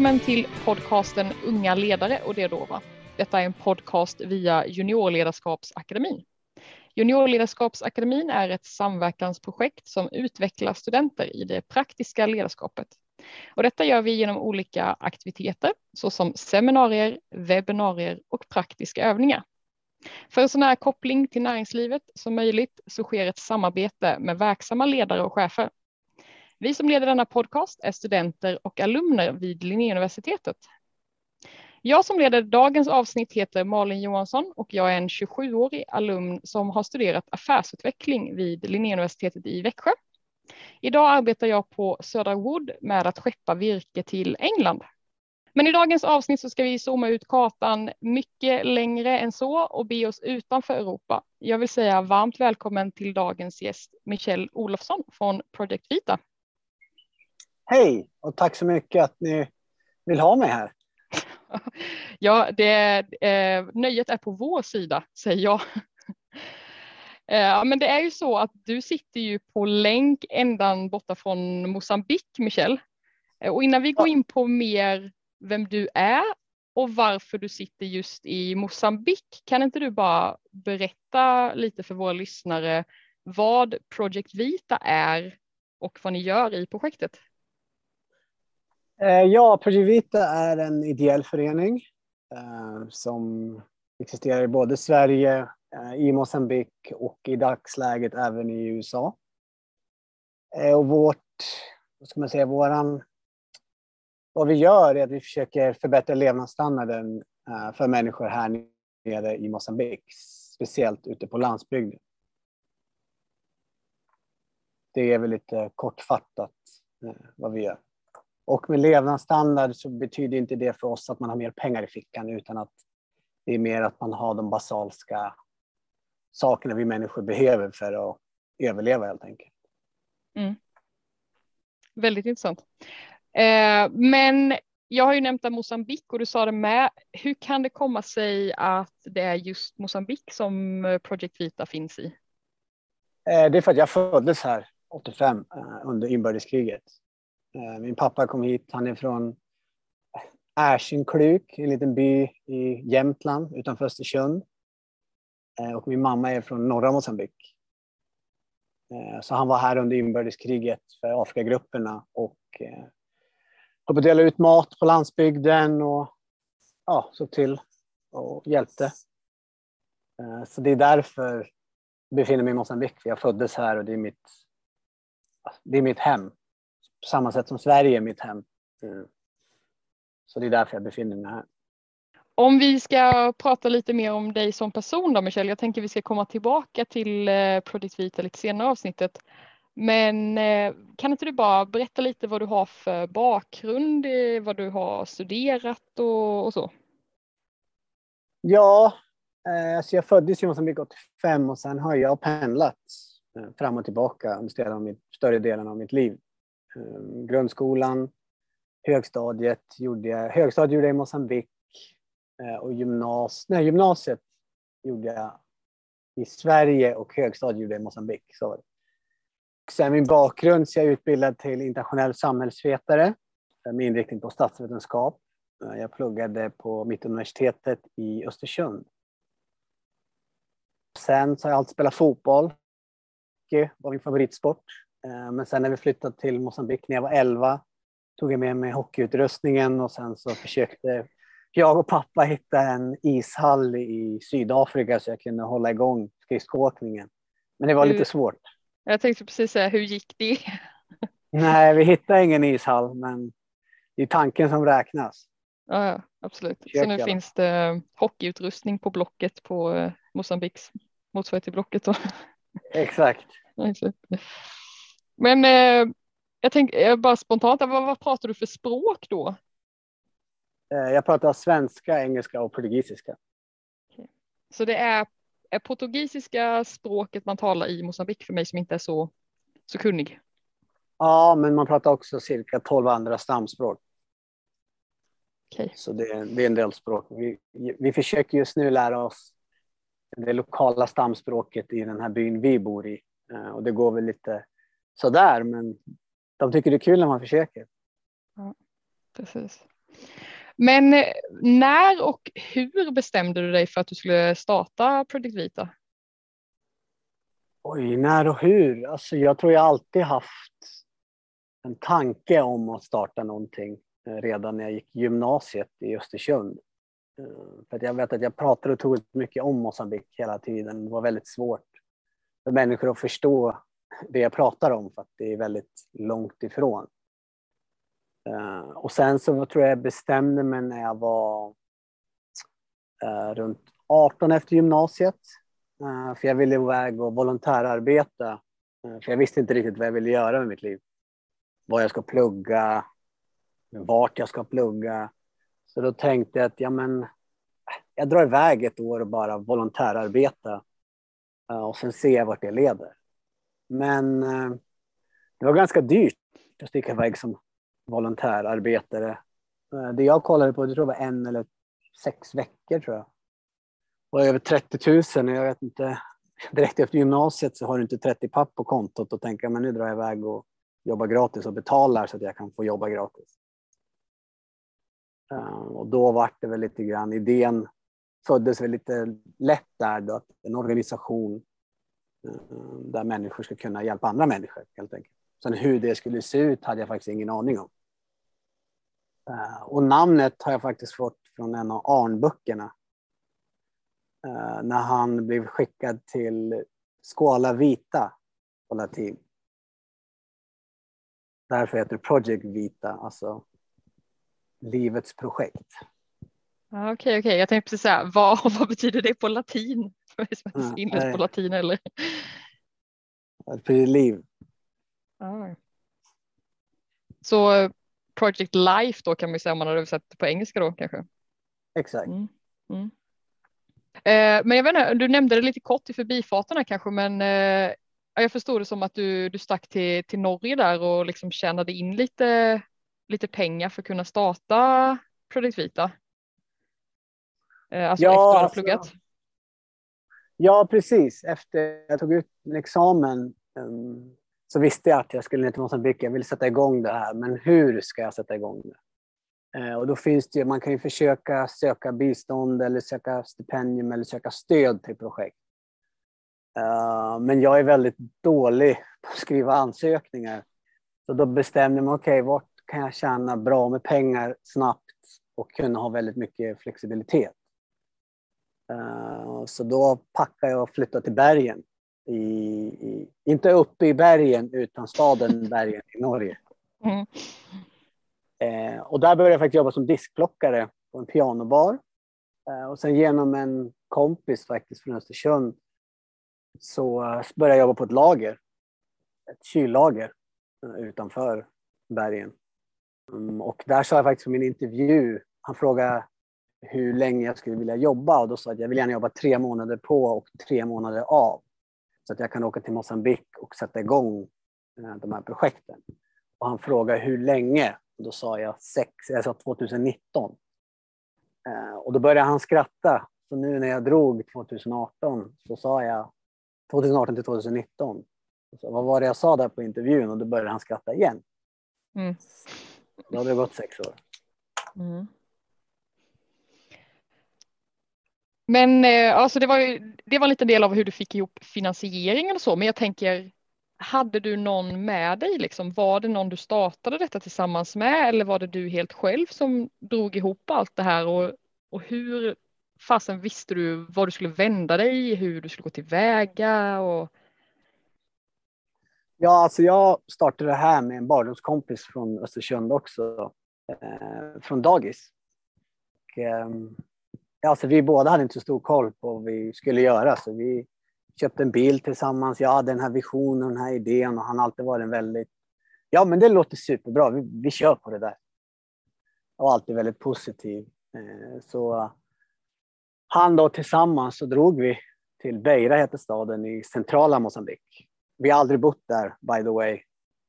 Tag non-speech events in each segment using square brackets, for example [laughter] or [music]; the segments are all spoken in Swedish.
Välkommen till podcasten Unga ledare och det då va? Detta är en podcast via Juniorledarskapsakademin. Juniorledarskapsakademin är ett samverkansprojekt som utvecklar studenter i det praktiska ledarskapet. Och detta gör vi genom olika aktiviteter såsom seminarier, webbinarier och praktiska övningar. För en sån här koppling till näringslivet som möjligt så sker ett samarbete med verksamma ledare och chefer. Vi som leder denna podcast är studenter och alumner vid Linnéuniversitetet. Jag som leder dagens avsnitt heter Malin Johansson och jag är en 27-årig alumn som har studerat affärsutveckling vid Linnéuniversitetet i Växjö. Idag arbetar jag på Södra Wood med att skeppa virke till England. Men i dagens avsnitt så ska vi zooma ut kartan mycket längre än så och be oss utanför Europa. Jag vill säga varmt välkommen till dagens gäst Michelle Olofsson från Project Vita. Hej och tack så mycket att ni vill ha mig här. [laughs] Ja, det, eh, nöjet är på vår sida, säger jag. [laughs] Eh, men det är ju så att du sitter ju på länk ända borta från Mosambik, Michel. Eh, och innan vi går in på mer vem du är och varför du sitter just i Mosambik, kan inte du bara berätta lite för våra lyssnare vad Project Vita är och vad ni gör i projektet? Eh, ja, Projevita är en ideell förening eh, som existerar i både Sverige, eh, i Mosambik och i dagsläget även i USA. Eh, och vårt, vad ska man säga, våran, vad vi gör är att vi försöker förbättra levnadsstandarden eh, för människor här nere i Mosambik, speciellt ute på landsbygden. Det är väl lite kortfattat vad vi gör. Och med levnadsstandard så betyder inte det för oss att man har mer pengar i fickan utan att det är mer att man har de basalska sakerna vi människor behöver för att överleva helt enkelt. Mm. Väldigt intressant. Eh, men jag har ju nämnt Mosambik och du sa det med. Hur kan det komma sig att det är just Mosambik som Project Vita finns i? Eh, det är för att jag föddes här 85 eh, under inbördeskriget. Eh, min pappa kom hit, han är från Ärsynkluk, en liten by i Jämtland utanför Östersund. Eh, och min mamma är från norra Mosambik. Eh, så han var här under inbördeskriget för Afrikagrupperna och höll på att dela ut mat på landsbygden och ja, såg till och hjälpte. Så det är därför jag befinner mig i Mosambik, för jag föddes här och det är mitt, det är mitt hem på samma sätt som Sverige är mitt hem. Mm. Så det är därför jag befinner mig här. Om vi ska prata lite mer om dig som person då Michelle, jag tänker vi ska komma tillbaka till eh, Project Vita lite senare i avsnittet. Men eh, kan inte du bara berätta lite vad du har för bakgrund, eh, vad du har studerat och, och så? Ja, alltså jag föddes i Moçambique 85 och sen har jag pendlat fram och tillbaka under större delen av mitt liv. Ehm, grundskolan, högstadiet gjorde jag, högstadiet gjorde jag i Mosambik eh, och gymnas, nej, gymnasiet gjorde jag i Sverige och högstadiet gjorde jag i Mosambik. Så. Sen min bakgrund så jag är jag utbildad till internationell samhällsvetare eh, med inriktning på statsvetenskap. Eh, jag pluggade på Mittuniversitetet i Östersund. Sen så har jag alltid spelat fotboll. Det var min favoritsport. Eh, men sen när vi flyttade till Mosambik när jag var 11 tog jag med mig hockeyutrustningen och sen så försökte jag och pappa hitta en ishall i Sydafrika så jag kunde hålla igång skridskoåkningen. Men det var lite svårt. Jag tänkte precis säga, hur gick det? [laughs] Nej, vi hittade ingen ishall, men det är tanken som räknas. Ja, ja absolut. Försök så nu finns det hockeyutrustning på Blocket på eh, Mosambiks motsvarighet till Blocket. Då. Exakt. [laughs] Men eh, jag tänker bara spontant, vad, vad pratar du för språk då? Eh, jag pratar svenska, engelska och portugisiska. Okay. Så det är, är portugisiska språket man talar i Mosambik för mig som inte är så, så kunnig? Ja, men man pratar också cirka 12 andra stamspråk. Okay. Så det, det, är en del språk. Vi, vi försöker just nu lära oss det lokala stamspråket i den här byn vi bor i. Eh, och det går väl lite sådär, men de tycker det är kul när man försöker. Ja, precis. Men eh, när och hur bestämde du dig för att du skulle starta Project Vita? Oj, när och hur? Alltså, jag tror jag alltid haft en tanke om att starta någonting eh, redan när jag gick gymnasiet i Östersund. Eh, för jag vet att jag pratade otroligt mycket om Mosambik hela tiden. Det var väldigt svårt för människor att förstå det jag pratar om för att det är väldigt långt ifrån. Uh, och sen så tror jag jag bestämde mig när jag var uh, runt 18 efter gymnasiet. Uh, för jag ville iväg och volontärarbeta. för jag visste inte riktigt vad jag ville göra med mitt liv. Vad jag ska plugga, vart jag ska plugga. Så då tänkte jag att ja, men, jag drar iväg ett år och bara volontärarbeta. och sen ser jag vart det leder. Men eh, det var ganska dyrt att sticka iväg som volontärarbetare. Eh, det jag kollade på, det tror jag var en eller sex veckor tror jag. Och över 30 000, jag vet inte, [laughs] direkt efter gymnasiet så har du inte 30 papp på kontot och tänker men nu drar jag iväg och jobbar gratis och betalar så att jag kan få jobba gratis. Eh, och då var det väl lite grann, idén föddes väl lite lätt där då, att en organisation Eh, där människor ska kunna hjälpa andra människor helt enkelt. Sen hur det skulle se ut hade jag faktiskt ingen aning om. Eh, och namnet har jag faktiskt fått från en av Arnböckerna. Eh, när han blev skickad till Skåla Vita på latin. Därför heter det Project Vita, alltså livets projekt. Ah, okej, okay, okej. Okay. Jag tänkte precis säga, vad, [laughs] vad betyder det på latin? Inleds på latin eller? Det betyder liv. Ah. Så Project Life då kan man säga om man hade översatt på engelska då kanske. Exakt. Mm. Mm. Eh, men jag vet inte, du nämnde det lite kort i förbifarten kanske, men eh, jag förstod det som att du, du stack till, till Norge där och liksom tjänade in lite, lite pengar för att kunna starta Project Vita. Eh, alltså ja, efter att du alltså, pluggat. Ja, precis. Efter jag tog ut min examen um, så visste jag att jag skulle ner till Moçambique. Jag vill sätta igång det här, men hur ska jag sätta igång det? Eh, och då finns det man kan ju försöka söka bistånd eller söka stipendium eller söka stöd till projekt. Uh, men jag är väldigt dålig på att skriva ansökningar. Så då bestämde jag mig, okej, okay, vart kan jag tjäna bra med pengar snabbt och kunna ha väldigt mycket flexibilitet? Eh, så då packade jag och flyttade till bergen i, i, inte uppe i bergen utan staden Bergen i Norge. Mm. Eh, och där började jag faktiskt jobba som diskplockare på en pianobar. Eh, och sen genom en kompis faktiskt från Östersund så började jag jobba på ett lager. Ett kyllager utanför bergen. Mm, och där sa jag faktiskt för min intervju, han frågade hur länge jag skulle vilja jobba och då sa jag att jag vill gärna jobba tre månader på och tre månader av. Så att jag kan åka till Mosambik och sätta igång eh, de här projekten. Och han frågade hur länge? Och då sa jag, sex, jag sa 2019. Eh, och då började han skratta. Så nu när jag drog 2018 så sa jag 2018 till 2019. Så vad var det jag sa där på intervjun? Och då började han skratta igen. Mm. Då hade det gått sex år. Mm. Men eh, alltså det var ju, det var en liten del av hur du fick ihop finansieringen och så, men jag tänker, hade du någon med dig liksom? Var det någon du startade detta tillsammans med eller var det du helt själv som drog ihop allt det här och, och hur fasen visste du var du skulle vända dig, hur du skulle gå tillväga och? Ja, alltså jag startade det här med en barndomskompis från Östersund också, eh, från dagis. Och, eh, alltså vi båda hade inte så stor koll på vad vi skulle göra så vi köpte en bil tillsammans. Jag hade den här visionen, den här idén och han har alltid varit en väldigt, ja men det låter superbra, vi, vi kör på det där. Och alltid väldigt positiv. Eh, så han då tillsammans så drog vi till Beira heter staden i centrala Mosambik. Vi har aldrig bott där by the way.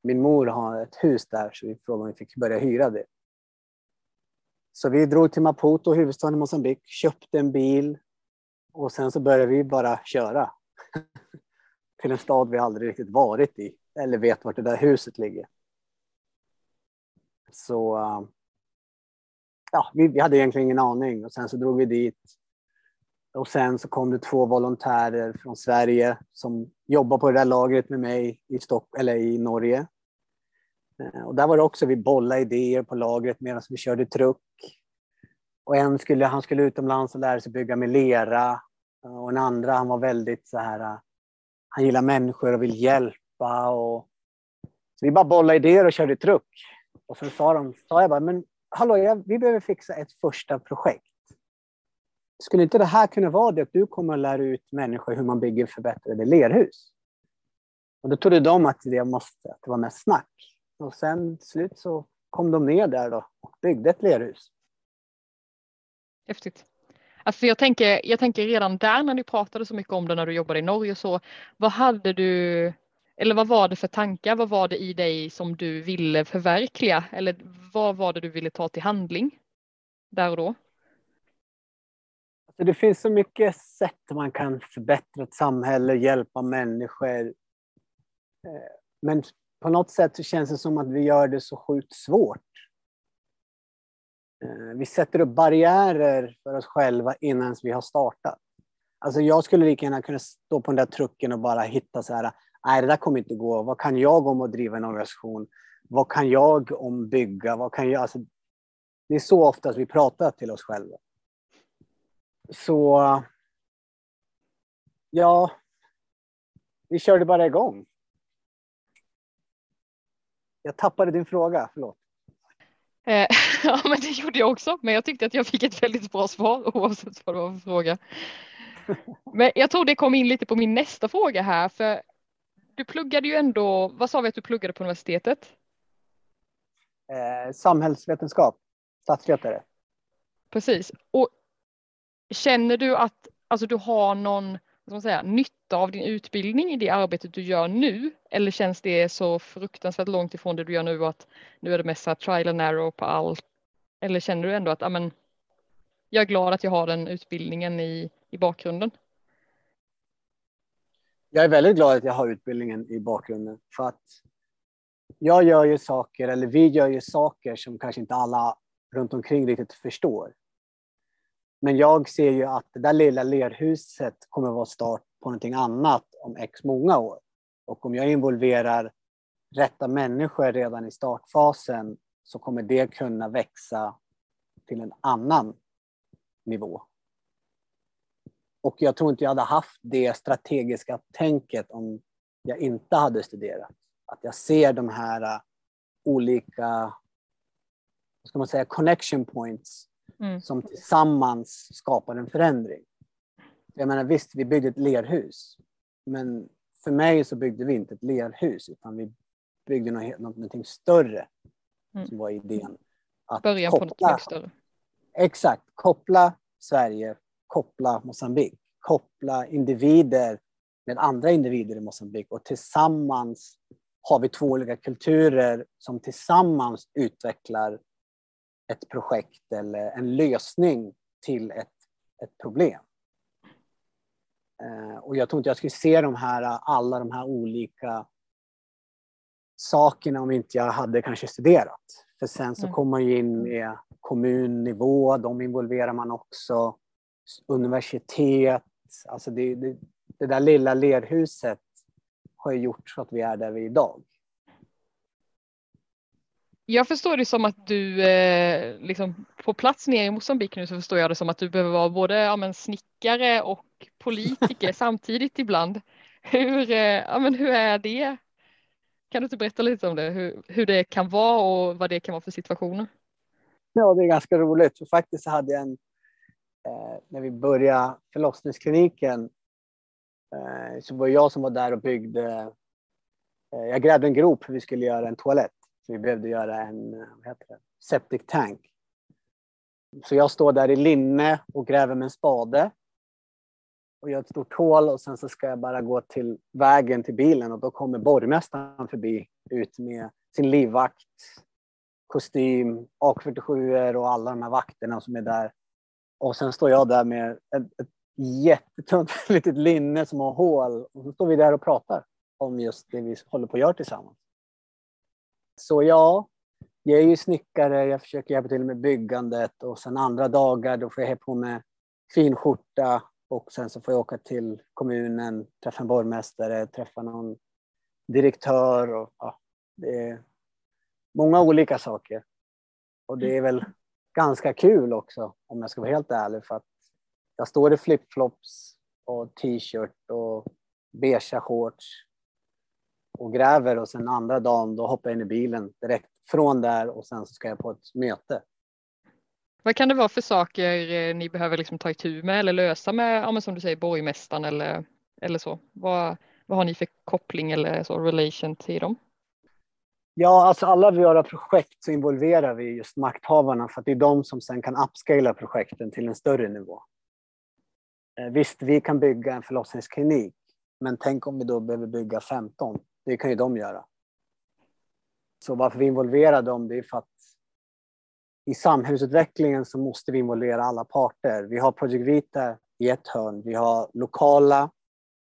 Min mor har ett hus där så vi frågade om vi fick börja hyra det. Så vi drog till Maputo, huvudstaden i Mozambique, köpte en bil och sen så började vi bara köra [laughs] till en stad vi aldrig riktigt varit i eller vet vart det där huset ligger. Så eh, ja, vi, vi hade egentligen ingen aning och sen så drog vi dit. Och sen så kom det två volontärer från Sverige som jobbar på det där lagret med mig i, Stock eller i Norge. Eh, och där var det också, vi bollade idéer på lagret medan vi körde truck. Och en skulle, han skulle utomlands och lära sig bygga med lera. Eh, och en andra, han var väldigt så här, eh, han gillar människor och vill hjälpa. Och... Så vi bara bollade idéer och körde truck. Och sen sa, de, sa jag bara, men hallå, jag, vi behöver fixa ett första projekt. Skulle inte det här kunna vara det att du kommer att lära ut människor hur man bygger förbättrade lerhus? Och då trodde de att det, måste, att det var mest snack. Och sen till slut så kom de ner där då och byggde ett lerhus. Häftigt. Alltså jag, tänker, jag tänker redan där när ni pratade så mycket om det när du jobbade i Norge så vad hade du eller vad var det för tankar? Vad var det i dig som du ville förverkliga? Eller vad var det du ville ta till handling där och då? Alltså det finns så mycket sätt man kan förbättra ett samhälle, hjälpa människor. Eh, men på något sätt så känns det som att vi gör det så sjukt svårt. Eh, vi sätter upp barriärer för oss själva innan vi har startat. Alltså jag skulle lika gärna kunna stå på den där trucken och bara hitta så här, nej det där kommer inte gå. Vad kan jag om att driva en organisation? Vad kan jag om bygga? Vad kan jag? Alltså, det är så ofta att vi pratar till oss själva. Så ja, vi körde bara igång. Jag tappade din fråga, förlåt. Eh, [laughs] ja, men det gjorde jag också, men jag tyckte att jag fick ett väldigt bra svar [laughs] oavsett vad det var för fråga. [laughs] Men jag tror det kom in lite på min nästa fråga här, för du pluggade ju ändå, vad sa vi att du pluggade på universitetet? Eh, samhällsvetenskap, statsvetare. Precis. Och känner du att alltså, du har någon säga, nytta av din utbildning i det arbetet du gör nu? Eller känns det så fruktansvärt långt ifrån det du gör nu att nu är det mest trial and error på allt? Eller känner du ändå att amen, jag är glad att jag har den utbildningen i, i bakgrunden? Jag är väldigt glad att jag har utbildningen i bakgrunden för att jag gör ju saker, eller vi gör ju saker som kanske inte alla runt omkring riktigt förstår. Men jag ser ju att det där lilla lerhuset kommer att vara start på någonting annat om x många år. Och om jag involverar rätta människor redan i startfasen så kommer det kunna växa till en annan nivå. Och jag tror inte jag hade haft det strategiska tänket om jag inte hade studerat. Att jag ser de här äh, olika, vad ska man säga, connection points mm. som tillsammans skapar en förändring. Jag menar visst, vi byggde ett lerhus, men för mig så byggde vi inte ett lerhus utan vi byggde något, någonting större mm. som var idén. Att Början koppla, på något större. Exakt, koppla Sverige, koppla Mosambik, koppla individer med andra individer i Mosambik och tillsammans har vi två olika kulturer som tillsammans utvecklar ett projekt eller en lösning till ett, ett problem. Eh, och jag tror inte jag skulle se de här, alla de här olika sakerna om inte jag hade kanske studerat. För sen så mm. kommer man ju in med kommunnivå, de involverar man också. Universitet, alltså det, det, det där lilla lerhuset har gjort så att vi är där vi är idag. Jag förstår det som att du eh, liksom på plats nere i Mosambik nu så förstår jag det som att du behöver vara både ja, men, snickare och politiker [laughs] samtidigt ibland. Hur, eh, ja, men, hur är det? Kan du inte berätta lite om det, hur, hur det kan vara och vad det kan vara för situationer? Ja, det är ganska roligt. För faktiskt hade jag en, eh, när vi började förlossningskliniken, eh, så var jag som var där och byggde. Eh, jag grävde en grop för vi skulle göra en toalett. Så vi behövde göra en eh, vad heter det, septic tank. Så jag står där i linne och gräver med en spade. Och gör ett stort hål och sen så ska jag bara gå till vägen till bilen och då kommer borgmästaren förbi ut med sin livvakt, kostym, AK47 och alla de här vakterna som är där. Och sen står jag där med ett, ett jättetunt [laughs] litet linne som har hål och så står vi där och pratar om just det vi håller på att göra tillsammans. Så ja, jag är ju snickare, jag försöker hjälpa till med byggandet och sen andra dagar då får jag på mig fin skjorta och sen så får jag åka till kommunen, träffa en borgmästare, träffa någon direktör och ja, det är många olika saker. Och det är väl ganska kul också om jag ska vara helt ärlig för att jag står i flipflops och t-shirt och beiga shorts och gräver och sen andra dagen då hoppar jag in i bilen direkt från där och sen så ska jag på ett möte. Vad kan det vara för saker eh, ni behöver liksom ta itu med eller lösa med, ja, som du säger, borgmästaren eller, eller så? Vad, vad har ni för koppling eller så, relation till dem? Ja, alltså alla våra projekt så involverar vi just makthavarna för att det är de som sen kan upscala projekten till en större nivå. Eh, visst, vi kan bygga en förlossningsklinik, men tänk om vi då behöver bygga 15. Det kan ju de göra. Så varför vi involverar dem, det är för att i samhällsutvecklingen så måste vi involvera alla parter. Vi har Project Vita i ett hörn. Vi har lokala,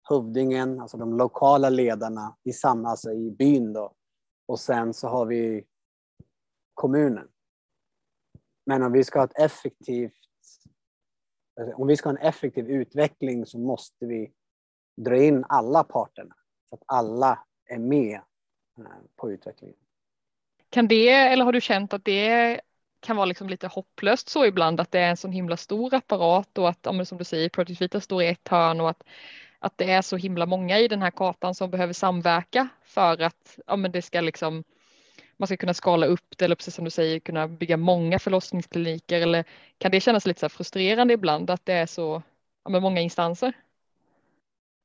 hövdingen, alltså de lokala ledarna i, samma, alltså i byn då. Och sen så har vi kommunen. Men om vi ska ha ett effektivt alltså om vi ska ha en effektiv utveckling så måste vi dra in alla parterna så att alla är med eh, på utvecklingen. Kan det, eller har du känt att det kan vara liksom lite hopplöst så ibland att det är en sån himla stor apparat och att, som du säger, Project Vita står i ett hörn och att, att det är så himla många i den här kartan som behöver samverka för att ja, men det ska liksom man ska kunna skala upp det eller precis som du säger kunna bygga många förlossningskliniker eller kan det kännas lite så frustrerande ibland att det är så ja, många instanser?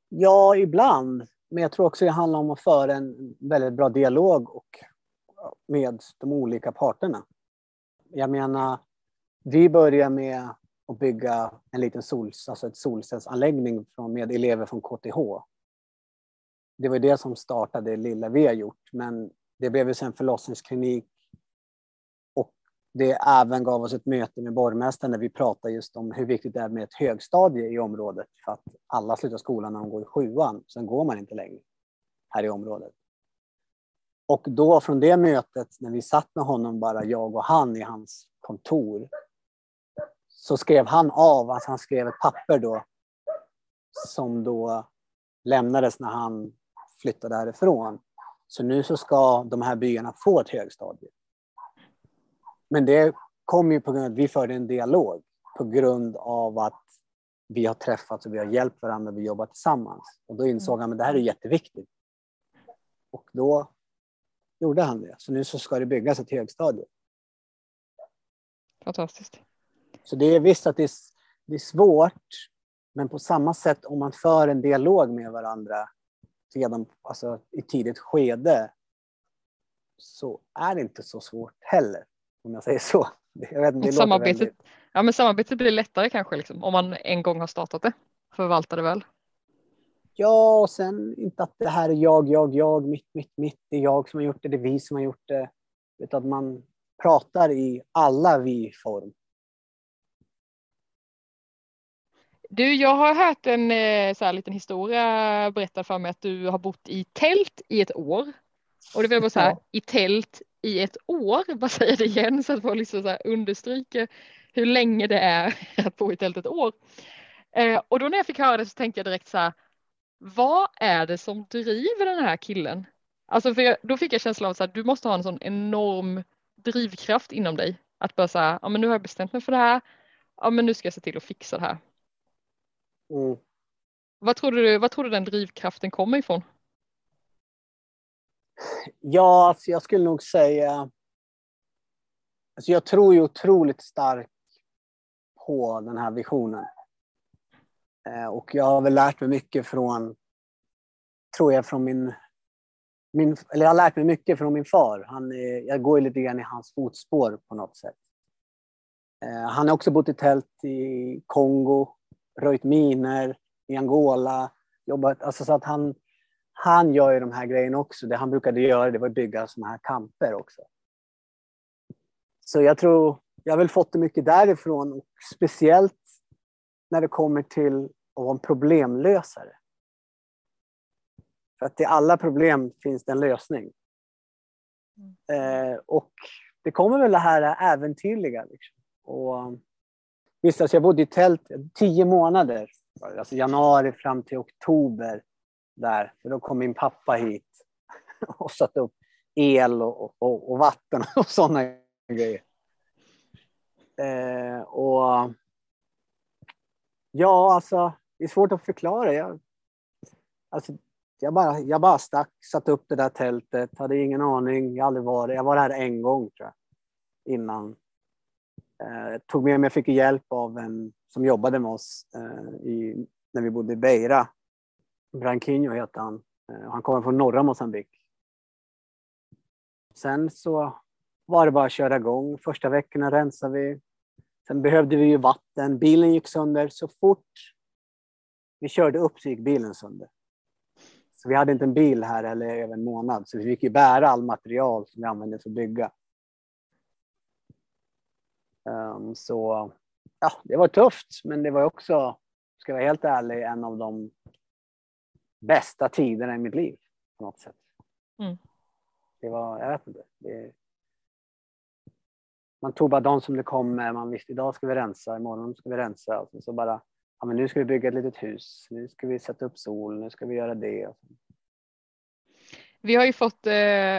Ja, ibland. Men jag tror också det handlar om att föra en väldigt bra dialog och med de olika parterna. Jag menar, vi börjar med att bygga en liten sol, alltså ett solcellsanläggning med elever från KTH. Det var det som startade det lilla vi har gjort, men det blev sen förlossningsklinik det även gav oss ett möte med borgmästaren där vi pratade just om hur viktigt det är med ett högstadie i området för att alla slutar skolan när de går i sjuan, sen går man inte längre här i området. Och då från det mötet, när vi satt med honom, bara jag och han i hans kontor, så skrev han av, alltså han skrev ett papper då, som då lämnades när han flyttade härifrån. Så nu så ska de här byarna få ett högstadie. Men det kom ju på grund av att vi förde en dialog, på grund av att vi har träffats och vi har hjälpt varandra, vi jobbar tillsammans. Och då insåg han att det här är jätteviktigt. Och då gjorde han det. Så nu så ska det byggas ett högstadie. Fantastiskt. Så det är visst att det är, det är svårt, men på samma sätt om man för en dialog med varandra redan alltså, i tidigt skede så är det inte så svårt heller, om jag säger så. [laughs] Jag vet, det samarbetet, väldigt... ja, men samarbetet blir lättare kanske, liksom, om man en gång har startat det, förvaltar det väl. Ja, och sen inte att det här är jag, jag, jag, mitt, mitt, mitt, det är jag som har gjort det, det är vi som har gjort det. Utan att man pratar i alla vi-form. Du, jag har hört en eh, så här, liten historia berättad för mig att du har bott i tält i ett år. Och det vill bara så här, ja. i tält i ett år, [laughs] bara säga det igen så att folk liksom så understryker hur länge det är [laughs] att bo i tält ett år. Eh, och då när jag fick höra det så tänkte jag direkt så här, vad är det som driver den här killen? Alltså för jag, då fick jag känslan av att du måste ha en sån enorm drivkraft inom dig. Att bara säga, ja men nu har jag bestämt mig för det här, ja men nu ska jag se till att fixa det här. Mm. Vad, tror du, vad tror du den drivkraften kommer ifrån? Ja, alltså jag skulle nog säga... Alltså jag tror ju otroligt starkt på den här visionen. Eh, och jag har väl lärt mig mycket från, tror jag, från min... min eller jag har lärt mig mycket från min far. Han är, jag går lite grann i hans fotspår på något sätt. Eh, han har också bott i tält i Kongo, röjt miner i Angola, jobbat, alltså så att han, han gör ju de här grejerna också. Det han brukade göra det var att bygga sådana här kamper också. Så jag tror, jag har väl fått det mycket därifrån, och speciellt när det kommer till att vara en problemlösare. För att till alla problem finns det en lösning. Mm. Eh, och det kommer väl det här äventyrliga. Liksom. Och, visst, alltså jag bodde i tält tio månader, alltså januari fram till oktober där, för då kom min pappa hit [laughs] och satte upp el och, och, och vatten [laughs] och sådana grejer. Eh, och ja, alltså, det är svårt att förklara. Jag, alltså, jag, bara, jag bara stack, satte upp det där tältet, hade ingen aning, jag aldrig varit Jag var här en gång tror jag, innan. Eh, tog med mig, jag fick hjälp av en som jobbade med oss eh, i, när vi bodde i Beira. Branquinho heter han. Eh, han kommer från norra Mosambik. Sen så var det bara att köra igång. Första veckorna rensade vi. Sen behövde vi ju vatten. Bilen gick sönder så fort vi körde upp så gick bilen sönder. Så vi hade inte en bil här eller över en månad, så vi fick ju bära all material som vi använde för att bygga. Um, så ja, det var tufft, men det var också, ska jag vara helt ärlig, en av de bästa tiderna i mitt liv på något sätt. Mm. Det var, jag vet inte. Det, man tog bara de som det kom med. Man visste idag ska vi rensa, imorgon ska vi rensa. Och så bara, ja, men nu ska vi bygga ett litet hus. Nu ska vi sätta upp sol. Nu ska vi göra det. Vi har ju fått, eh,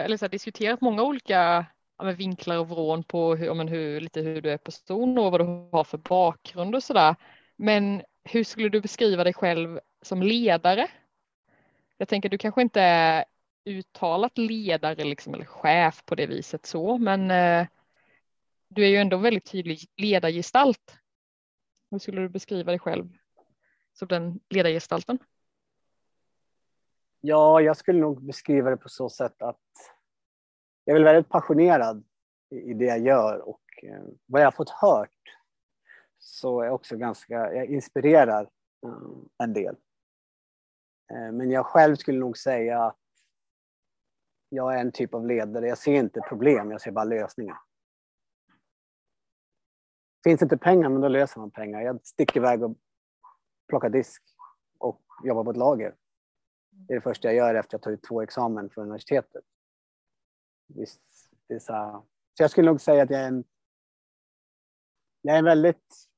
eller så här, diskuterat många olika ja, vinklar och vrån på hur, men hur, lite hur du är person och vad du har för bakgrund och sådär. Men hur skulle du beskriva dig själv som ledare? Jag tänker du kanske inte är uttalat ledare liksom, eller chef på det viset så, men eh, du är ju ändå en väldigt tydlig ledargestalt. Hur skulle du beskriva dig själv som den ledargestalten? Ja, jag skulle nog beskriva det på så sätt att jag är väldigt passionerad i det jag gör och eh, vad jag har fått hört så är jag också ganska, jag inspirerar eh, en del. Eh, men jag själv skulle nog säga att jag är en typ av ledare. Jag ser inte problem, jag ser bara lösningar. Finns inte pengar, men då löser man pengar. Jag sticker iväg och plockar disk och jobbar på ett lager. Det är det första jag gör efter att jag tagit två examen från universitetet. Visst, det är så, här. så jag skulle nog säga att jag är en, jag är en väldigt,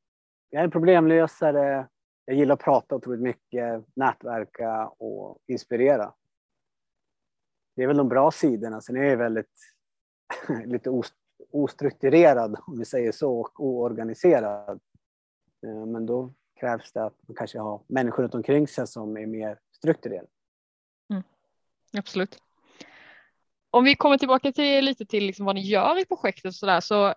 jag är en problemlösare. Jag gillar att prata otroligt mycket, nätverka och inspirera. Det är väl de bra sidorna. Sen är jag väldigt [laughs] lite ostrukturerad, om vi säger så, och oorganiserad. Eh, men då krävs det att man kanske har människor runt omkring sig som är mer strukturerade. Mm, absolut. Om vi kommer tillbaka till lite till liksom vad ni gör i projektet så där så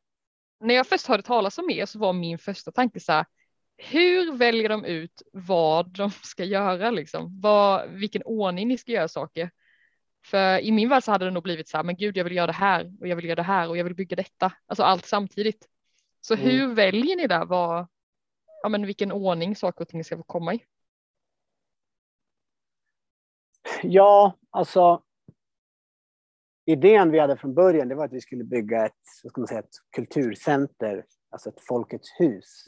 när jag först hörde talas om er så var min första tanke så här hur väljer de ut vad de [laughs] ska göra liksom? Vad, vilken ordning ni ska göra saker? För i min värld så hade det nog blivit så här, men gud, jag vill göra det här och jag vill göra det här och jag vill bygga detta, alltså allt samtidigt. Så mm. hur väljer ni där vad, ja men vilken ordning saker och ting ska få komma i? Ja, alltså idén vi hade från början det var att vi skulle bygga ett, ska man säga, ett kulturcenter, alltså ett Folkets hus.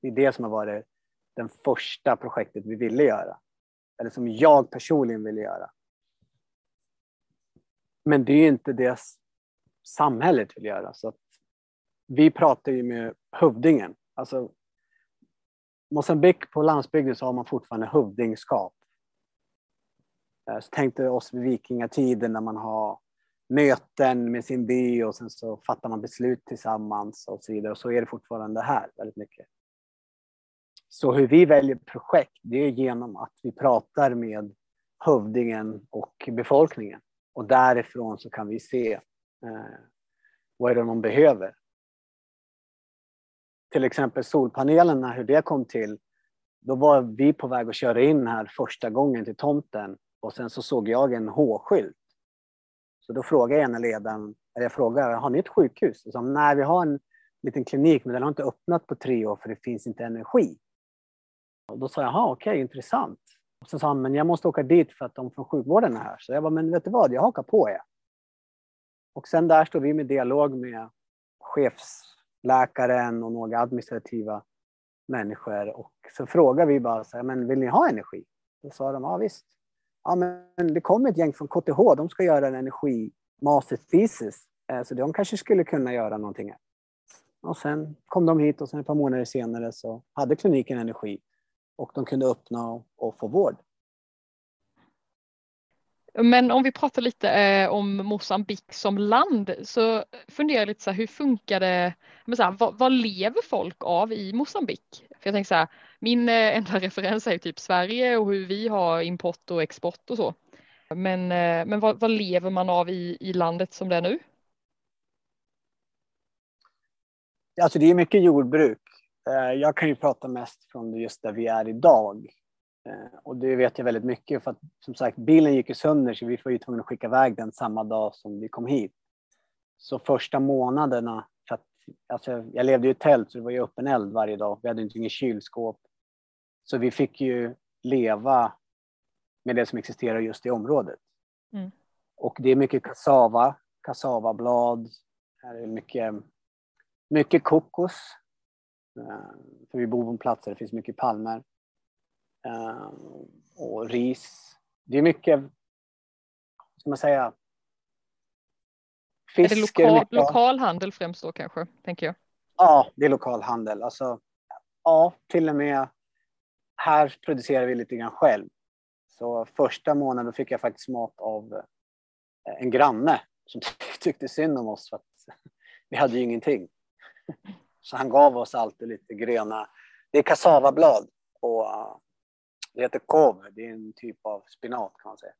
Det är det som har varit det första projektet vi ville göra. Eller som jag personligen ville göra. Men det är inte det samhället vill göra. Så vi pratar ju med hövdingen. Alltså, Mosambik på landsbygden så har man fortfarande hövdingskap. Eh, så tänkte oss vid vikingatiden när man har möten med sin by och sen så fattar man beslut tillsammans och så vidare. Och så är det fortfarande här väldigt mycket. Så hur vi väljer projekt, det är genom att vi pratar med hövdingen och befolkningen. Och därifrån så kan vi se eh, vad är det de behöver. Till exempel solpanelerna, hur det kom till. Då var vi på väg att köra in här första gången till tomten och sen så såg jag en H-skylt. Så då frågade jag ena ledaren, eller jag frågade, har ni ett sjukhus? Och sa, nej, vi har en liten klinik, men den har inte öppnat på tre år för det finns inte energi. Och då sa jag, jaha, okej, okay, intressant. Och så sa han, men jag måste åka dit för att de från sjukvården är här. Så jag bara, men vet du vad, jag hakar på er. Och sen där står vi med dialog med chefsläkaren och några administrativa människor. Och så frågar vi bara, så här, men vill ni ha energi? Då sa de, ja visst. Ja, men det kommer ett gäng från KTH, de ska göra en energi master thesis eh, så de kanske skulle kunna göra någonting. Och sen kom de hit och sen ett par månader senare så hade kliniken energi och de kunde öppna och få vård. Men om vi pratar lite eh, om Mosambik som land så funderar jag lite så här, hur funkar det? Men så här, vad, vad, lever folk av i Mosambik? För jag tänker så här, min eh, enda [laughs] referens är ju typ Sverige och hur vi har import och export och så. Men, eh, men vad, vad, lever man av i, i landet som det är nu? Alltså det är mycket jordbruk. Eh, jag kan ju prata mest från just där vi är idag. Eh, och det vet jag väldigt mycket för att som sagt bilen gick ju sönder så vi var ju tvungna att skicka iväg den samma dag som vi kom hit. Så första månaderna, för att, alltså jag levde i ett tält så det var ju öppen eld varje dag. Vi hade inte inget kylskåp. Så vi fick ju leva med det som existerar just i området. Mm. Och det är mycket kassava, kassavablad, här är mycket, mycket kokos. Eh, för vi bor på en plats där det finns mycket palmer. Eh, och ris. Det är mycket, ska man säga, fisk. Är det lokal, är lokal handel främst då kanske, tänker jag? Ja, det är lokal handel. Alltså, ja, till och med här producerar vi lite grann själv. Så första månaden fick jag faktiskt mat av eh, en granne som [laughs] tyckte synd om oss för att [laughs] vi hade ju ingenting. Så han gav oss alltid lite gröna, det är kassavablad och uh, det heter kov, det är en typ av spinat kan man säga.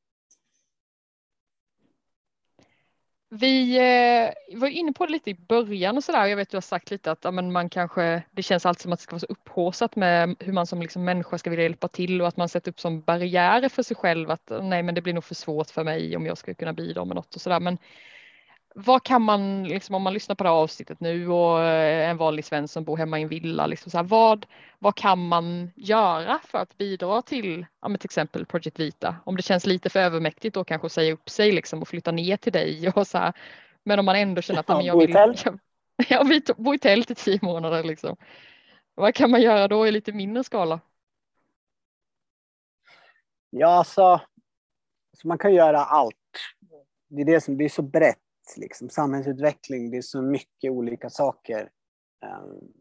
Vi eh, var inne på det lite i början och sådär. Jag vet att du har sagt lite att ja, men man kanske, det känns alltid som att det ska vara så upphåsat med hur man som liksom människa ska vilja hjälpa till och att man sätter upp som barriärer för sig själv att nej men det blir nog för svårt för mig om jag ska kunna bidra med något och sådär. Men vad kan man, liksom, om man lyssnar på det här avsnittet nu och eh, en vanlig svensk som bor hemma i en villa, liksom så här, vad, vad kan man göra för att bidra till, ja, till exempel Project Vita? Om det känns lite för övermäktigt då kanske att säga upp sig liksom, och flytta ner till dig [laughs] och så här. Men om man ändå känner att ja, jag vill jag, [laughs] jag bo i tält i tio månader liksom. Vad kan man göra då i lite mindre skala? Ja, alltså, så man kan göra allt. Det är det som är så brett liksom, samhällsutveckling, det är så mycket olika saker. Ehm,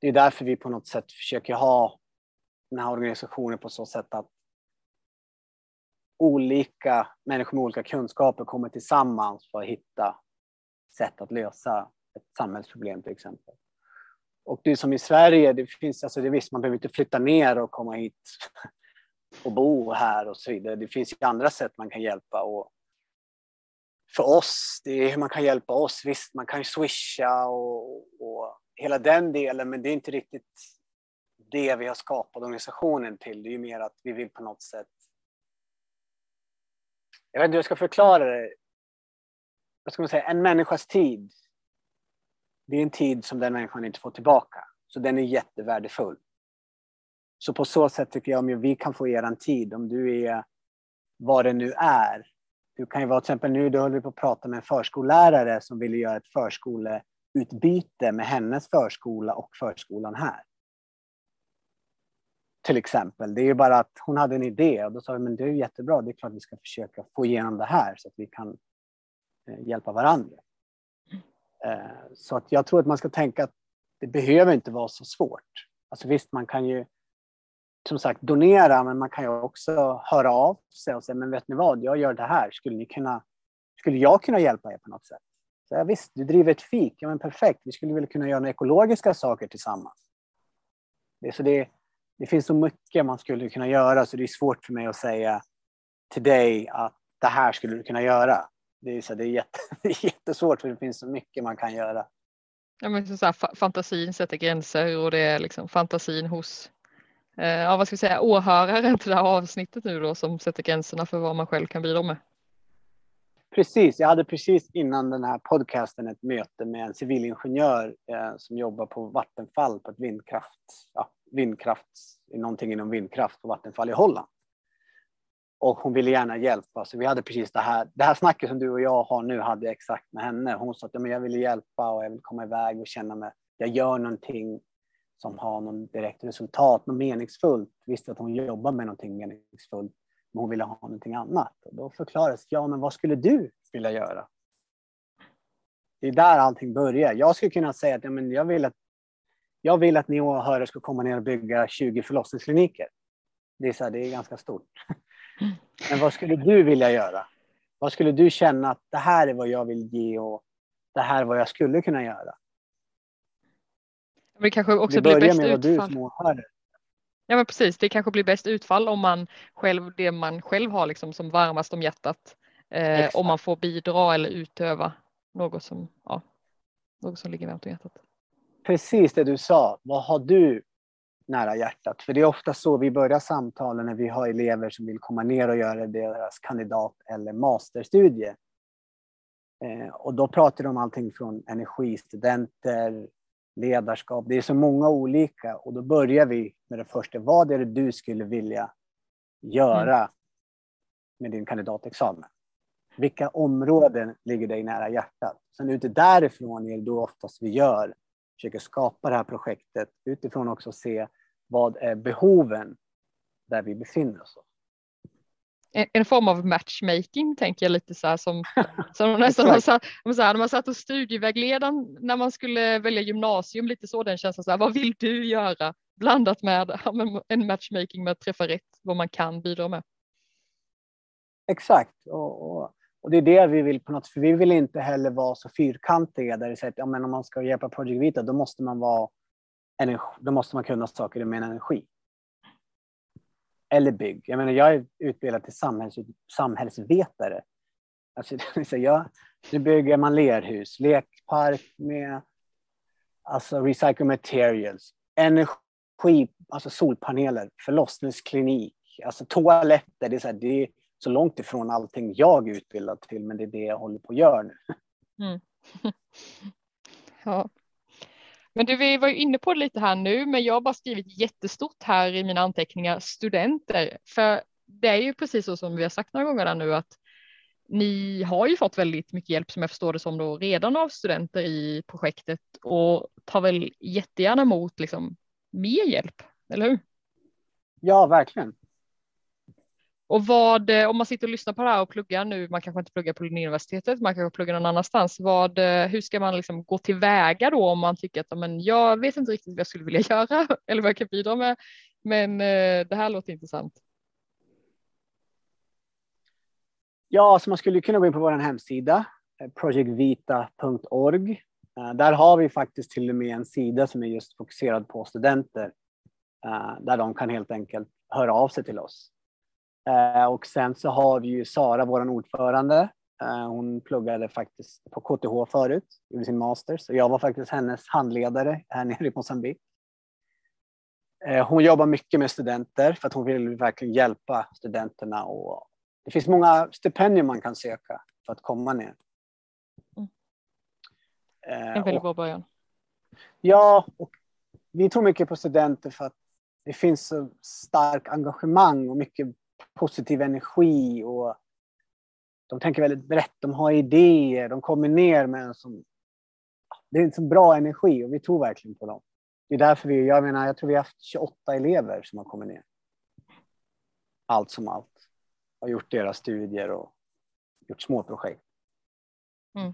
det är därför vi på något sätt försöker ha den här organisationen på så sätt att olika människor med olika kunskaper kommer tillsammans för att hitta sätt att lösa ett samhällsproblem till exempel. Och det är som i Sverige, det finns, alltså det visst, man behöver inte flytta ner och komma hit och bo här och så vidare. Det finns ju andra sätt man kan hjälpa och för oss, det är hur man kan hjälpa oss. Visst, man kan ju swisha och, och hela den delen, men det är inte riktigt det vi har skapat organisationen till. Det är ju mer att vi vill på något sätt... Jag vet inte hur jag ska förklara det. Vad ska man säga? En människas tid. Det är en tid som den människan inte får tillbaka. Så den är jättevärdefull. Så på så sätt tycker jag om vi kan få er tid, om du är vad det nu är, du kan ju vara till exempel nu, du håller på att prata med en förskollärare som ville göra ett förskoleutbyte med hennes förskola och förskolan här. Till exempel. Det är ju bara att hon hade en idé och då sa vi, men det är jättebra, det är klart vi ska försöka få igenom det här så att vi kan eh, hjälpa varandra. Eh, så att jag tror att man ska tänka att det behöver inte vara så svårt. Alltså visst, man kan ju som sagt donera, men man kan ju också höra av sig och säga, men vet ni vad, jag gör det här, skulle, ni kunna, skulle jag kunna hjälpa er på något sätt? Så ja, visst, du driver ett fik, ja men perfekt, vi skulle väl kunna göra ekologiska saker tillsammans. Det, så det, det finns så mycket man skulle kunna göra, så det är svårt för mig att säga till dig att det här skulle du kunna göra. Det är, så, det är, jätte, [laughs] det är jättesvårt, för det finns så mycket man kan göra. Ja, men så här, fantasin sätter gränser och det är liksom fantasin hos Eh, ja, vad ska vi säga, åhörare till det här avsnittet nu då som sätter gränserna för vad man själv kan bidra med. Precis, jag hade precis innan den här podcasten ett möte med en civilingenjör eh, som jobbar på Vattenfall på ett vindkraft, ja, vindkraft, någonting inom vindkraft på Vattenfall i Holland. Och hon ville gärna hjälpa, så vi hade precis det här, det här snacket som du och jag har nu hade jag exakt med henne. Hon sa att ja, men jag ville hjälpa och jag vill komma iväg och känna mig, jag gör någonting som har någon direkt resultat, något meningsfullt. Visste att hon jobbar med någonting meningsfullt, men hon ville ha någonting annat. Och då förklarades, ja men vad skulle du vilja göra? Det är där allting börjar. Jag skulle kunna säga att ja, men jag, vill att jag vill att ni åhörare ska komma ner och bygga 20 förlossningskliniker. Det är, så här, det är ganska stort. Men vad skulle du vilja göra? Vad skulle du känna att det här är vad jag vill ge och det här är vad jag skulle kunna göra? Det kanske också det blir bäst med utfall. vad du som åhörare. Ja men precis, det kanske blir bäst utfall om man själv, det man själv har liksom som varmast om hjärtat, eh, om man får bidra eller utöva något som, ja, något som ligger varmt om hjärtat. Precis det du sa, vad har du nära hjärtat? För det är ofta så vi börjar samtalen när vi har elever som vill komma ner och göra deras kandidat eller masterstudie. Eh, och då pratar de om allting från energistudenter, ledarskap. Det är så många olika och då börjar vi med det första. Vad är det du skulle vilja göra mm. med din kandidatexamen? Vilka områden ligger dig nära hjärtat? Sen ute därifrån är det då oftast vi gör, försöker skapa det här projektet utifrån också se vad är behoven där vi befinner oss en, en form av matchmaking tänker jag lite så här som, [laughs] som nästan man satt, så här, när man satt hos studievägledaren när man skulle välja gymnasium, lite så den känslan, så här, vad vill du göra? Blandat med en matchmaking med att träffa rätt, vad man kan bidra med. Exakt, och, och, och, det är det vi vill på något för vi vill inte heller vara så fyrkantiga där det säger att ja, men om man ska hjälpa Project Vita då måste man vara energi, då måste man kunna saker med energi eller bygg. Jag menar, jag är utbildad till samhälls, samhällsvetare. Alltså, [laughs] jag, nu bygger man lerhus, lekpark med alltså recycle materials, energi, alltså solpaneler, förlossningsklinik, alltså toaletter. Det är, så här, det är så långt ifrån allting jag är utbildad till, men det är det jag håller på att göra nu. Mm. [laughs] ja. Men du, vi var ju inne på det lite här nu, men jag har bara skrivit jättestort här i mina anteckningar studenter, för det är ju precis så som vi har sagt några gånger där nu att ni har ju fått väldigt mycket hjälp som jag förstår det som då redan av studenter i projektet och tar väl jättegärna emot liksom mer hjälp, eller hur? Ja, verkligen. Och vad, eh, om man sitter och lyssnar på det här och pluggar nu, man kanske inte pluggar på Linnéuniversitetet, man kanske pluggar någon annanstans. Vad, eh, hur ska man liksom gå tillväga då om man tycker att men, jag vet inte riktigt vad jag skulle vilja [laughs] göra eller vad jag kan bidra med, men eh, det här låter intressant. Ja, så man skulle kunna gå in på vår hemsida, projectvita.org. Där har vi faktiskt till och med en sida som är just fokuserad på studenter, där de kan helt enkelt höra av sig till oss. Eh, och sen så har vi ju Sara, vår ordförande. Eh, hon pluggade faktiskt på KTH förut, gjorde sin master, så jag var faktiskt hennes handledare här [laughs] nere i Mosambik. Eh, hon jobbar mycket med studenter för att hon vill verkligen hjälpa studenterna och det finns många stipendier man kan söka för att komma ner. Mm. En väldigt bra början. Ja, och vi tror mycket på studenter för att det finns så starkt engagemang och mycket positiv energi och de tänker väldigt brett, de har idéer, de kommer ner med en som... Det är en så bra energi och vi tror verkligen på dem. Det är därför vi, jag menar, jag tror vi har haft 28 elever som har kommit ner. Allt som allt. Har gjort deras studier och gjort små projekt. Mm.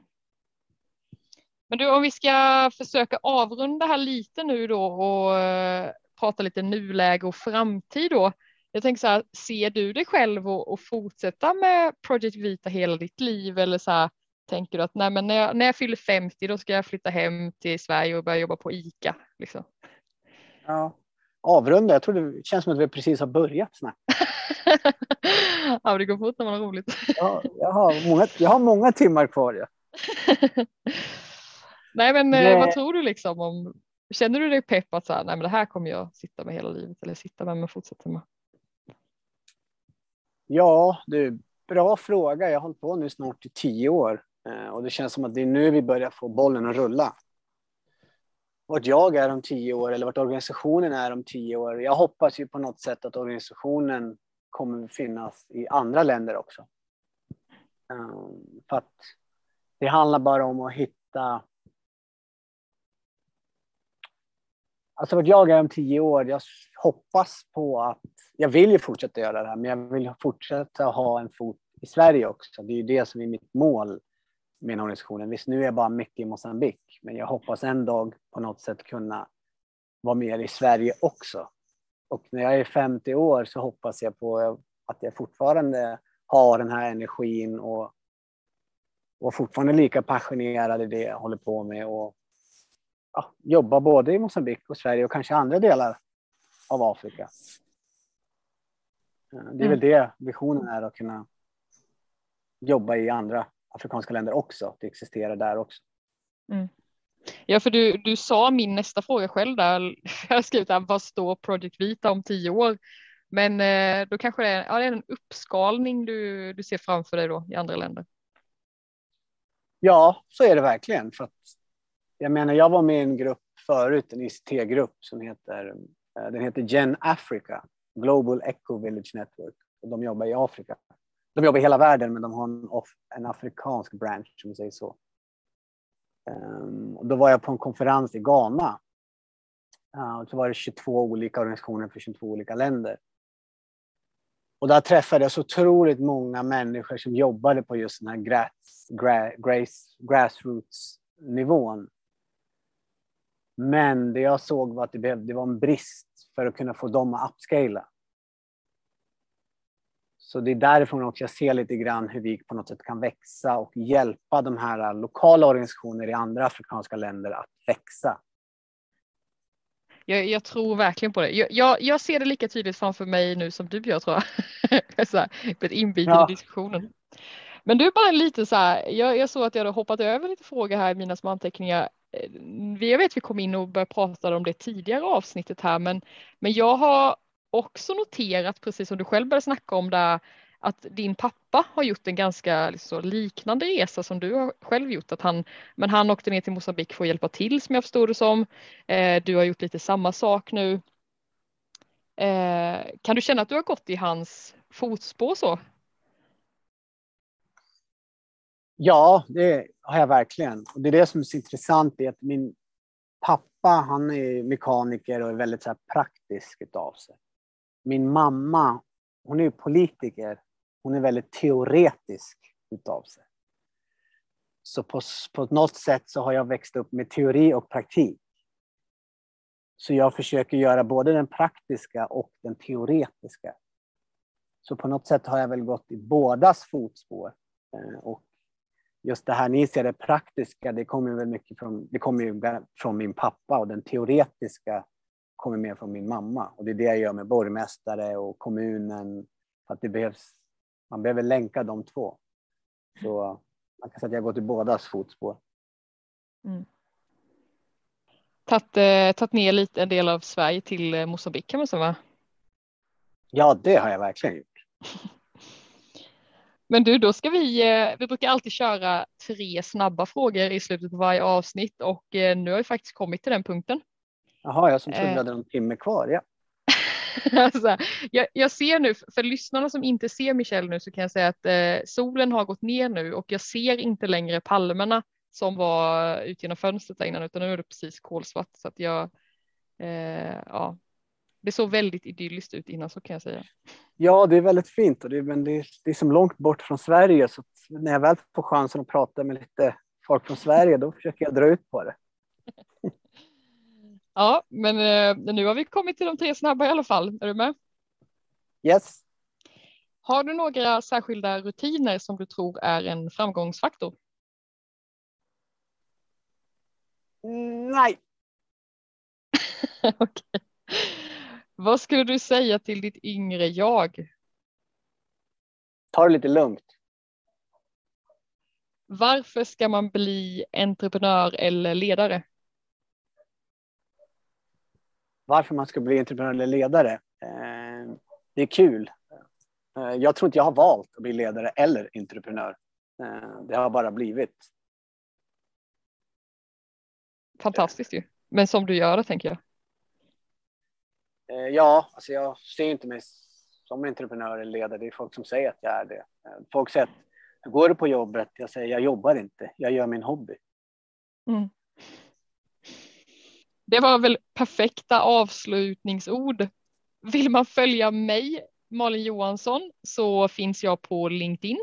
Men du, om vi ska försöka avrunda här lite nu då och eh, prata lite nuläge och framtid då. Jag tänker så här, ser du dig själv och, och fortsätta med Project Vita hela ditt liv eller så här, tänker du att nej, men när, jag, när jag fyller 50 då ska jag flytta hem till Sverige och börja jobba på ICA? Liksom. Ja, avrunda. Jag tror det känns som att vi precis har börjat snabbt. [laughs] ja, det går fort när man har roligt. ja, jag, har många, jag har många timmar kvar. Ja. [laughs] nej, men nej. Eh, vad tror du liksom om Känner du dig pepp att så här, nej, men det här kommer jag sitta med hela livet eller sitta med men fortsätta med? Ja, du, bra fråga. Jag har hållit på nu snart i tio år eh, och det känns som att det är nu vi börjar få bollen att rulla. Vart jag är om tio år eller vart organisationen är om tio år. Jag hoppas ju på något sätt att organisationen kommer finnas i andra länder också. Eh, för att det handlar bara om att hitta Alltså vart jag är om tio år, jag hoppas på att, jag vill ju fortsätta göra det här, men jag vill fortsätta ha en fot i Sverige också. Det är ju det som är mitt mål med organisationen. Visst, nu är jag bara mycket i Mosambik, men jag hoppas en dag på något sätt kunna vara mer i Sverige också. Och när jag är 50 år så hoppas jag på att jag fortfarande har den här energin och, och fortfarande lika passionerad i det jag håller på med och ja, jobba både i Mosambik och Sverige och kanske andra delar av Afrika. Det är mm. väl det visionen är att kunna jobba i andra afrikanska länder också. Det existerar där också. Mm. Ja, för du, du sa min nästa fråga själv där. [laughs] Jag har skrivit här, vad står Project Vita om tio år? Men eh, då kanske det är, ja, det är en uppskalning du, du ser framför dig då i andra länder. Ja, så är det verkligen. För att, jag menar, jag var med i en grupp förut, en ICT-grupp som heter, eh, den heter Gen Africa, Global Eco Village Network. Och de jobbar i Afrika. De jobbar i hela världen, men de har en, en afrikansk branch, om vi säger så. Um, och då var jag på en konferens i Ghana. Uh, och så var det 22 olika organisationer för 22 olika länder. Och där träffade jag så otroligt många människor som jobbade på just den här grass, grass, grassroots-nivån. Men det jag såg var att det, behövde, det var en brist för att kunna få dem att upscala. Så det är därifrån också jag ser lite grann hur vi på något sätt kan växa och hjälpa de här lokala organisationer i andra afrikanska länder att växa. Jag, jag tror verkligen på det. Jag, jag, jag, ser det lika tydligt framför mig nu som du gör tror jag. [laughs] så här, ett inbit ja. i diskussionen. Men du bara lite så här, jag, jag såg att jag hade hoppat över lite frågor här i mina små anteckningar. Eh, jag vet att vi kom in och började prata om det tidigare avsnittet här, men, men jag har också noterat, precis som du själv började snacka om där, att din pappa har gjort en ganska liksom, liknande resa som du har själv gjort. Att han, men han åkte ner till Mosambik för att hjälpa till som jag förstod det som. Eh, du har gjort lite samma sak nu. Eh, kan du känna att du har gått i hans fotspår så? Ja, det har jag verkligen. Och det är det som är så intressant är att min pappa, han är mekaniker och är väldigt så här praktisk utav sig. Min mamma, hon är politiker hon är väldigt teoretisk utav sig. Så på, på något sätt så har jag växt upp med teori och praktik. Så jag försöker göra både den praktiska och den teoretiska. Så på något sätt har jag väl gått i bådas fotspår. Eh, och just det här ni ser det praktiska, det kommer väl mycket från, det kommer ju från min pappa och den teoretiska kommer mer från min mamma. Och det är det jag gör med borgmästare och kommunen. Att det behövs man behöver länka de två. Så man kan säga att jag går till bådas fotspår. Mm. Tagit, eh, tagit ner lite en del av Sverige till eh, Mosambik kan man säga Ja, det har jag verkligen gjort. [laughs] Men du, då ska vi, eh, vi brukar alltid köra tre snabba frågor i slutet på varje avsnitt och nu har vi faktiskt kommit till den punkten. Jaha, jag som trodde vi hade en timme kvar. Ja. [laughs] alltså, jag, jag, ser nu, för lyssnarna som inte ser Michelle nu så kan jag säga att eh, solen har gått ner nu och jag ser inte längre palmerna som var ut genom fönstret innan utan nu är det precis kolsvart så att jag eh, ja, det såg väldigt idylliskt ut innan så kan jag säga. Ja, det är väldigt fint och det, men det, det är som långt bort från Sverige så när jag väl får chansen att prata med lite folk från Sverige då försöker jag dra ut på det. [laughs] Ja, men eh, nu har vi kommit till de tre snabba i alla fall. Är du med? Yes. Har du några särskilda rutiner som du tror är en framgångsfaktor? Mm, nej. [laughs] Okej. Vad skulle du säga till ditt yngre jag? Ta det lite lugnt. Varför ska man bli entreprenör eller ledare? varför man ska bli entreprenör eller ledare. Eh, det är kul. Eh, jag tror inte jag har valt att bli ledare eller entreprenör. Eh, det har bara blivit. Fantastiskt ju. Men som du gör det tänker jag. Eh, ja, alltså jag ser inte mig som entreprenör eller ledare. Det är folk som säger att jag är det. Eh, folk säger att hur går det på jobbet? Jag säger jag jobbar inte. Jag gör min hobby. Mm. Det var väl perfekta avslutningsord. Vill man följa mig, Malin Johansson, så finns jag på LinkedIn.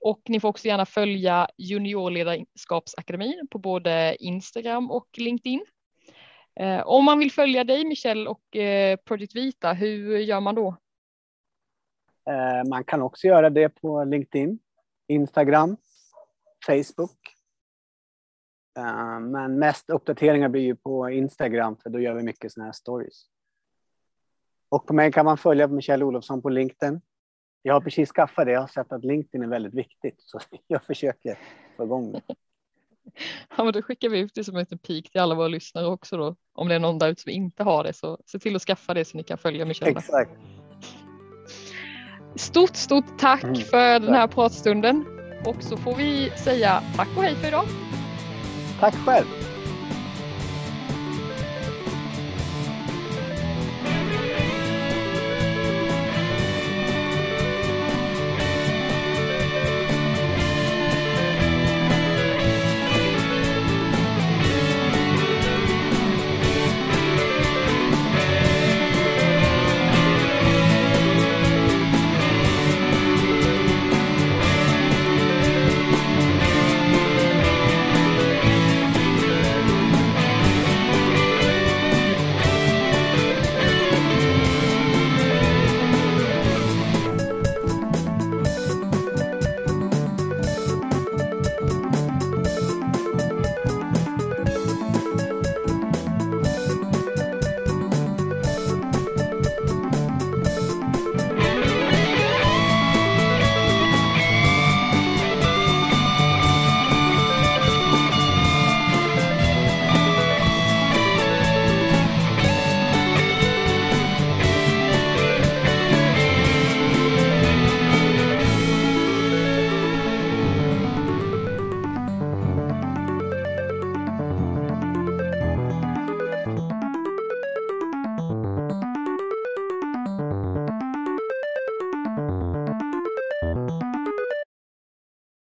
Och ni får också gärna följa Juniorledarskapsakademin på både Instagram och LinkedIn. Eh, om man vill följa dig Michelle och eh, Project Vita, hur gör man då? Eh, man kan också göra det på LinkedIn, Instagram, Facebook. Eh, men mest uppdateringar blir ju på Instagram för då gör vi mycket sådana här stories. Och på mig kan man följa Michelle Olofsson på LinkedIn. Jag har precis skaffat det. Jag har sett att LinkedIn är väldigt viktigt så [laughs] jag försöker få igång det. [laughs] Ja, men då skickar vi ut det som ett pik till alla våra lyssnare också då. Om det är någon där ute som inte har det så se till att skaffa det så ni kan följa Michelle. Exakt. Stort, stort tack mm, för den här pratstunden och så får vi säga tack och hej för idag. Tack själv.